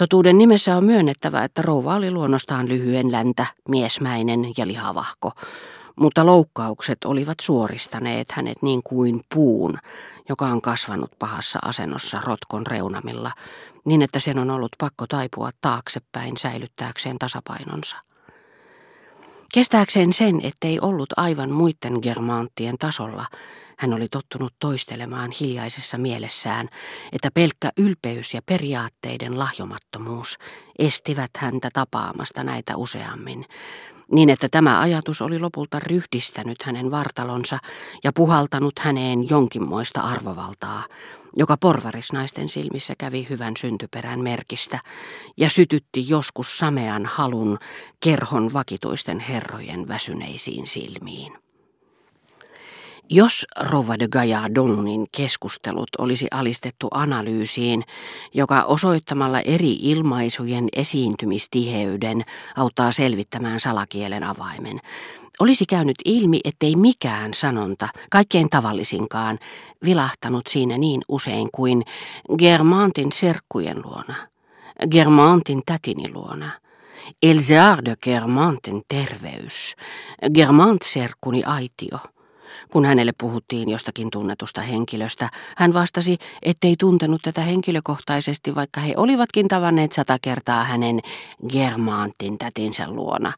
Totuuden nimessä on myönnettävä, että rouva oli luonnostaan lyhyen läntä, miesmäinen ja lihavahko, mutta loukkaukset olivat suoristaneet hänet niin kuin puun, joka on kasvanut pahassa asennossa rotkon reunamilla, niin että sen on ollut pakko taipua taaksepäin säilyttääkseen tasapainonsa. Kestääkseen sen, ettei ollut aivan muiden germaanttien tasolla, hän oli tottunut toistelemaan hiljaisessa mielessään, että pelkkä ylpeys ja periaatteiden lahjomattomuus estivät häntä tapaamasta näitä useammin, niin että tämä ajatus oli lopulta ryhdistänyt hänen vartalonsa ja puhaltanut häneen jonkinmoista arvovaltaa, joka porvarisnaisten silmissä kävi hyvän syntyperän merkistä ja sytytti joskus samean halun kerhon vakituisten herrojen väsyneisiin silmiin. Jos Rova de Gallardonin keskustelut olisi alistettu analyysiin, joka osoittamalla eri ilmaisujen esiintymistiheyden auttaa selvittämään salakielen avaimen, olisi käynyt ilmi, ettei mikään sanonta, kaikkein tavallisinkaan, vilahtanut siinä niin usein kuin Germantin serkkujen luona, Germantin tätini luona, Elzar de Germantin terveys, Germant-serkkuni aitio – kun hänelle puhuttiin jostakin tunnetusta henkilöstä, hän vastasi, ettei tuntenut tätä henkilökohtaisesti, vaikka he olivatkin tavanneet sata kertaa hänen Germaantin tätinsä luona,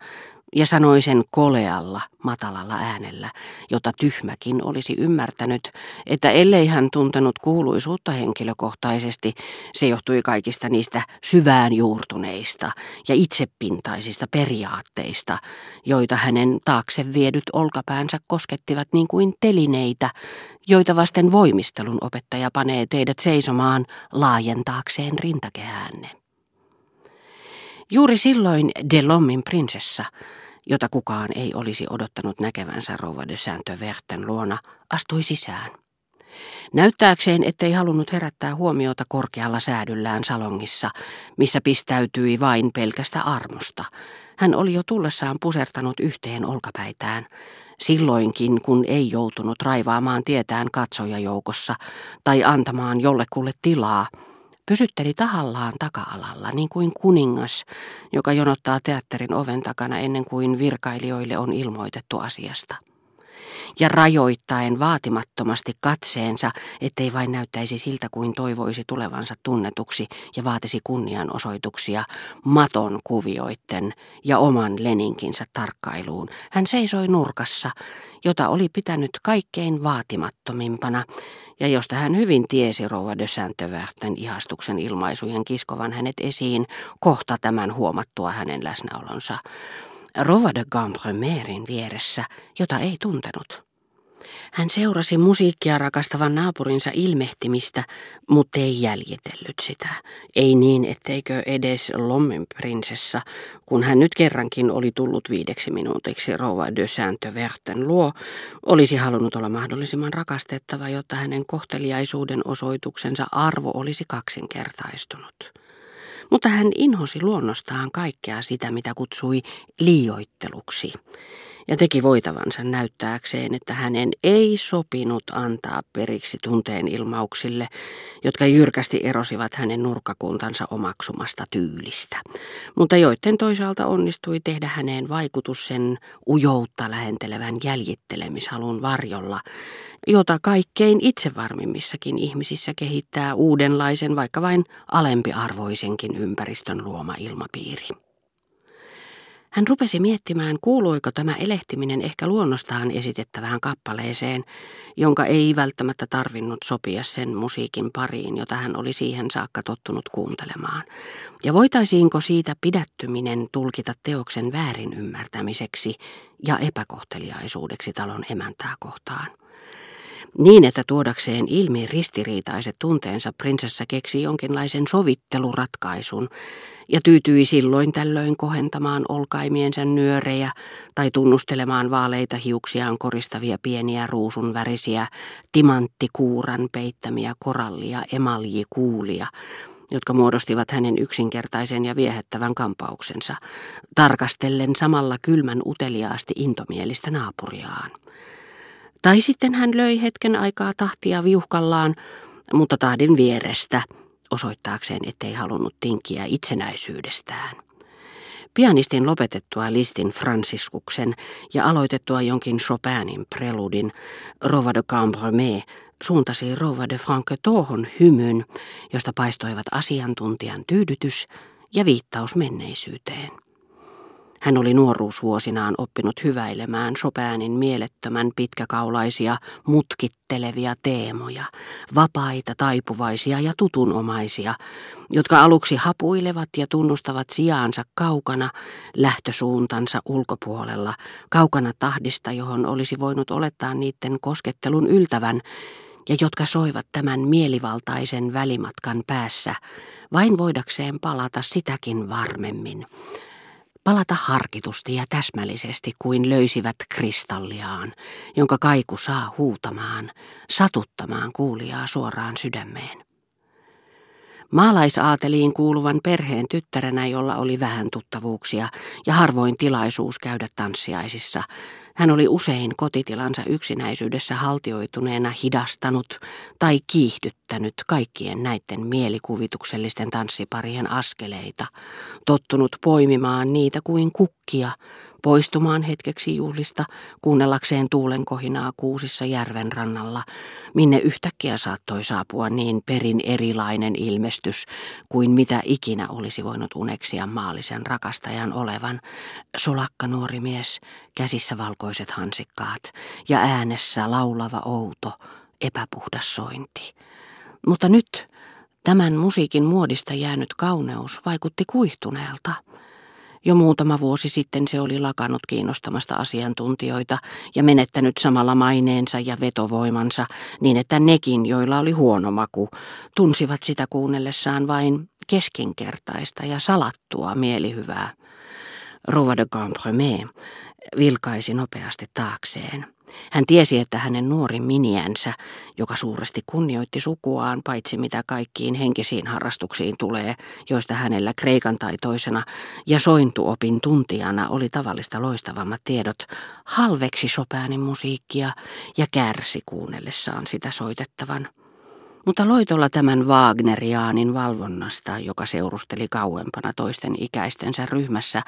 ja sanoi sen kolealla, matalalla äänellä, jota tyhmäkin olisi ymmärtänyt, että ellei hän tuntenut kuuluisuutta henkilökohtaisesti, se johtui kaikista niistä syvään juurtuneista ja itsepintaisista periaatteista, joita hänen taakse viedyt olkapäänsä koskettivat niin kuin telineitä, joita vasten voimistelun opettaja panee teidät seisomaan laajentaakseen rintakehäänne. Juuri silloin Delommin prinsessa jota kukaan ei olisi odottanut näkevänsä rouva de Saint-Verten luona, astui sisään. Näyttääkseen, ettei halunnut herättää huomiota korkealla säädyllään salongissa, missä pistäytyi vain pelkästä armosta. Hän oli jo tullessaan pusertanut yhteen olkapäitään, silloinkin kun ei joutunut raivaamaan tietään katsojajoukossa tai antamaan jollekulle tilaa, Pysytteli tahallaan taka-alalla, niin kuin kuningas, joka jonottaa teatterin oven takana ennen kuin virkailijoille on ilmoitettu asiasta. Ja rajoittaen vaatimattomasti katseensa, ettei vain näyttäisi siltä kuin toivoisi tulevansa tunnetuksi ja vaatisi kunnianosoituksia maton kuvioitten ja oman leninkinsä tarkkailuun. Hän seisoi nurkassa, jota oli pitänyt kaikkein vaatimattomimpana, ja josta hän hyvin tiesi rouva de Saint-Verten ihastuksen ilmaisujen kiskovan hänet esiin kohta tämän huomattua hänen läsnäolonsa. Rova de Gambremerin vieressä, jota ei tuntenut. Hän seurasi musiikkia rakastavan naapurinsa ilmehtimistä, mutta ei jäljitellyt sitä. Ei niin, etteikö edes Lommen prinsessa, kun hän nyt kerrankin oli tullut viideksi minuutiksi rouva de Saint-Verten luo, olisi halunnut olla mahdollisimman rakastettava, jotta hänen kohteliaisuuden osoituksensa arvo olisi kaksinkertaistunut mutta hän inhosi luonnostaan kaikkea sitä, mitä kutsui liioitteluksi ja teki voitavansa näyttääkseen, että hänen ei sopinut antaa periksi tunteen ilmauksille, jotka jyrkästi erosivat hänen nurkakuntansa omaksumasta tyylistä, mutta joiden toisaalta onnistui tehdä häneen vaikutus sen ujoutta lähentelevän jäljittelemishalun varjolla, jota kaikkein itsevarmimmissakin ihmisissä kehittää uudenlaisen, vaikka vain alempiarvoisenkin ympäristön luoma ilmapiiri. Hän rupesi miettimään, kuuluiko tämä elehtiminen ehkä luonnostaan esitettävään kappaleeseen, jonka ei välttämättä tarvinnut sopia sen musiikin pariin, jota hän oli siihen saakka tottunut kuuntelemaan. Ja voitaisiinko siitä pidättyminen tulkita teoksen väärin ymmärtämiseksi ja epäkohteliaisuudeksi talon emäntää kohtaan. Niin, että tuodakseen ilmi ristiriitaiset tunteensa prinsessa keksi jonkinlaisen sovitteluratkaisun ja tyytyi silloin tällöin kohentamaan olkaimiensa nyörejä tai tunnustelemaan vaaleita hiuksiaan koristavia pieniä ruusun värisiä timanttikuuran peittämiä korallia emaljikuulia, jotka muodostivat hänen yksinkertaisen ja viehättävän kampauksensa, tarkastellen samalla kylmän uteliaasti intomielistä naapuriaan. Tai sitten hän löi hetken aikaa tahtia viuhkallaan, mutta tahdin vierestä, osoittaakseen, ettei halunnut tinkiä itsenäisyydestään. Pianistin lopetettua listin Fransiskuksen ja aloitettua jonkin Chopinin preludin, Rova de Cambremer suuntasi Rova de Franquetohon hymyn, josta paistoivat asiantuntijan tyydytys ja viittaus menneisyyteen. Hän oli nuoruusvuosinaan oppinut hyväilemään Chopinin mielettömän pitkäkaulaisia, mutkittelevia teemoja, vapaita, taipuvaisia ja tutunomaisia, jotka aluksi hapuilevat ja tunnustavat sijaansa kaukana, lähtösuuntansa ulkopuolella, kaukana tahdista, johon olisi voinut olettaa niiden koskettelun yltävän, ja jotka soivat tämän mielivaltaisen välimatkan päässä, vain voidakseen palata sitäkin varmemmin palata harkitusti ja täsmällisesti kuin löysivät kristalliaan, jonka kaiku saa huutamaan, satuttamaan kuulijaa suoraan sydämeen. Maalaisaateliin kuuluvan perheen tyttärenä, jolla oli vähän tuttavuuksia ja harvoin tilaisuus käydä tanssiaisissa, hän oli usein kotitilansa yksinäisyydessä haltioituneena hidastanut tai kiihdyttänyt kaikkien näiden mielikuvituksellisten tanssiparien askeleita, tottunut poimimaan niitä kuin kukkia, poistumaan hetkeksi juhlista, kuunnellakseen tuulen kohinaa kuusissa järven rannalla, minne yhtäkkiä saattoi saapua niin perin erilainen ilmestys kuin mitä ikinä olisi voinut uneksia maallisen rakastajan olevan. Solakka nuori mies, käsissä valkoiset hansikkaat ja äänessä laulava outo, epäpuhdas sointi. Mutta nyt tämän musiikin muodista jäänyt kauneus vaikutti kuihtuneelta. Jo muutama vuosi sitten se oli lakannut kiinnostamasta asiantuntijoita ja menettänyt samalla maineensa ja vetovoimansa niin, että nekin, joilla oli huono maku, tunsivat sitä kuunnellessaan vain keskinkertaista ja salattua mielihyvää. Rova de Campremer vilkaisi nopeasti taakseen. Hän tiesi, että hänen nuori miniänsä, joka suuresti kunnioitti sukuaan, paitsi mitä kaikkiin henkisiin harrastuksiin tulee, joista hänellä kreikan taitoisena ja sointuopin tuntijana oli tavallista loistavammat tiedot, halveksi Chopinin musiikkia ja kärsi kuunnellessaan sitä soitettavan. Mutta loitolla tämän Wagneriaanin valvonnasta, joka seurusteli kauempana toisten ikäistensä ryhmässä,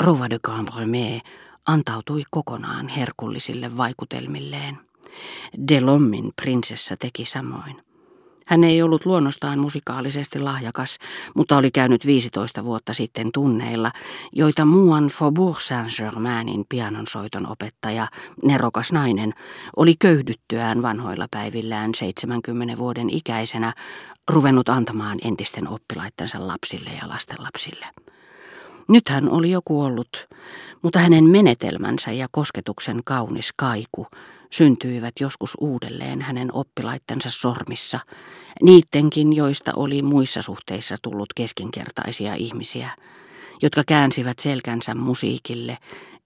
Rova de Cambremer antautui kokonaan herkullisille vaikutelmilleen. Delommin prinsessa teki samoin. Hän ei ollut luonnostaan musikaalisesti lahjakas, mutta oli käynyt 15 vuotta sitten tunneilla, joita muuan Faubourg Saint-Germainin pianonsoiton opettaja, nerokas nainen, oli köyhdyttyään vanhoilla päivillään 70 vuoden ikäisenä ruvennut antamaan entisten oppilaittensa lapsille ja lastenlapsille. Nyt hän oli jo kuollut, mutta hänen menetelmänsä ja kosketuksen kaunis kaiku syntyivät joskus uudelleen hänen oppilaittensa sormissa, niittenkin, joista oli muissa suhteissa tullut keskinkertaisia ihmisiä, jotka käänsivät selkänsä musiikille,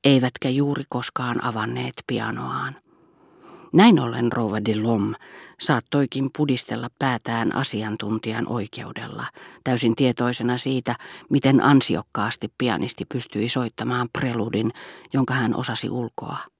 eivätkä juuri koskaan avanneet pianoaan. Näin ollen Rova de Lom saattoikin pudistella päätään asiantuntijan oikeudella, täysin tietoisena siitä, miten ansiokkaasti pianisti pystyi soittamaan preludin, jonka hän osasi ulkoa.